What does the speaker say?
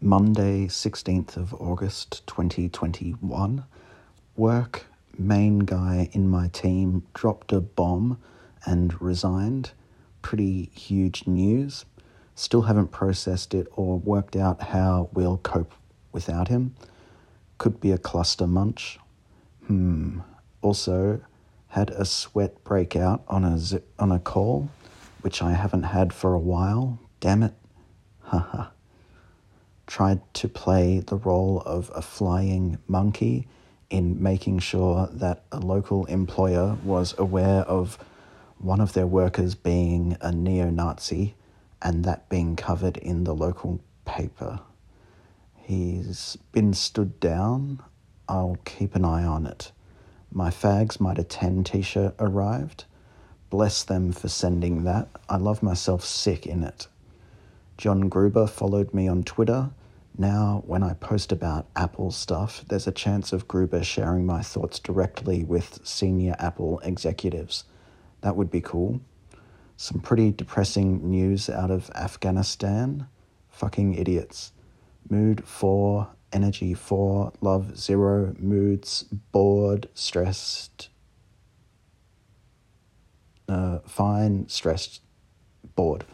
Monday, 16th of August 2021. Work main guy in my team dropped a bomb and resigned. Pretty huge news. Still haven't processed it or worked out how we'll cope without him. Could be a cluster munch. Hmm. Also, had a sweat breakout on a zip, on a call, which I haven't had for a while. Damn it. Haha. Tried to play the role of a flying monkey in making sure that a local employer was aware of one of their workers being a neo Nazi and that being covered in the local paper. He's been stood down. I'll keep an eye on it. My Fags Might Attend t shirt arrived. Bless them for sending that. I love myself sick in it. John Gruber followed me on Twitter. Now, when I post about Apple stuff, there's a chance of Gruber sharing my thoughts directly with senior Apple executives. That would be cool. Some pretty depressing news out of Afghanistan. Fucking idiots. Mood 4, energy 4, love 0, moods bored, stressed, uh, fine, stressed, bored.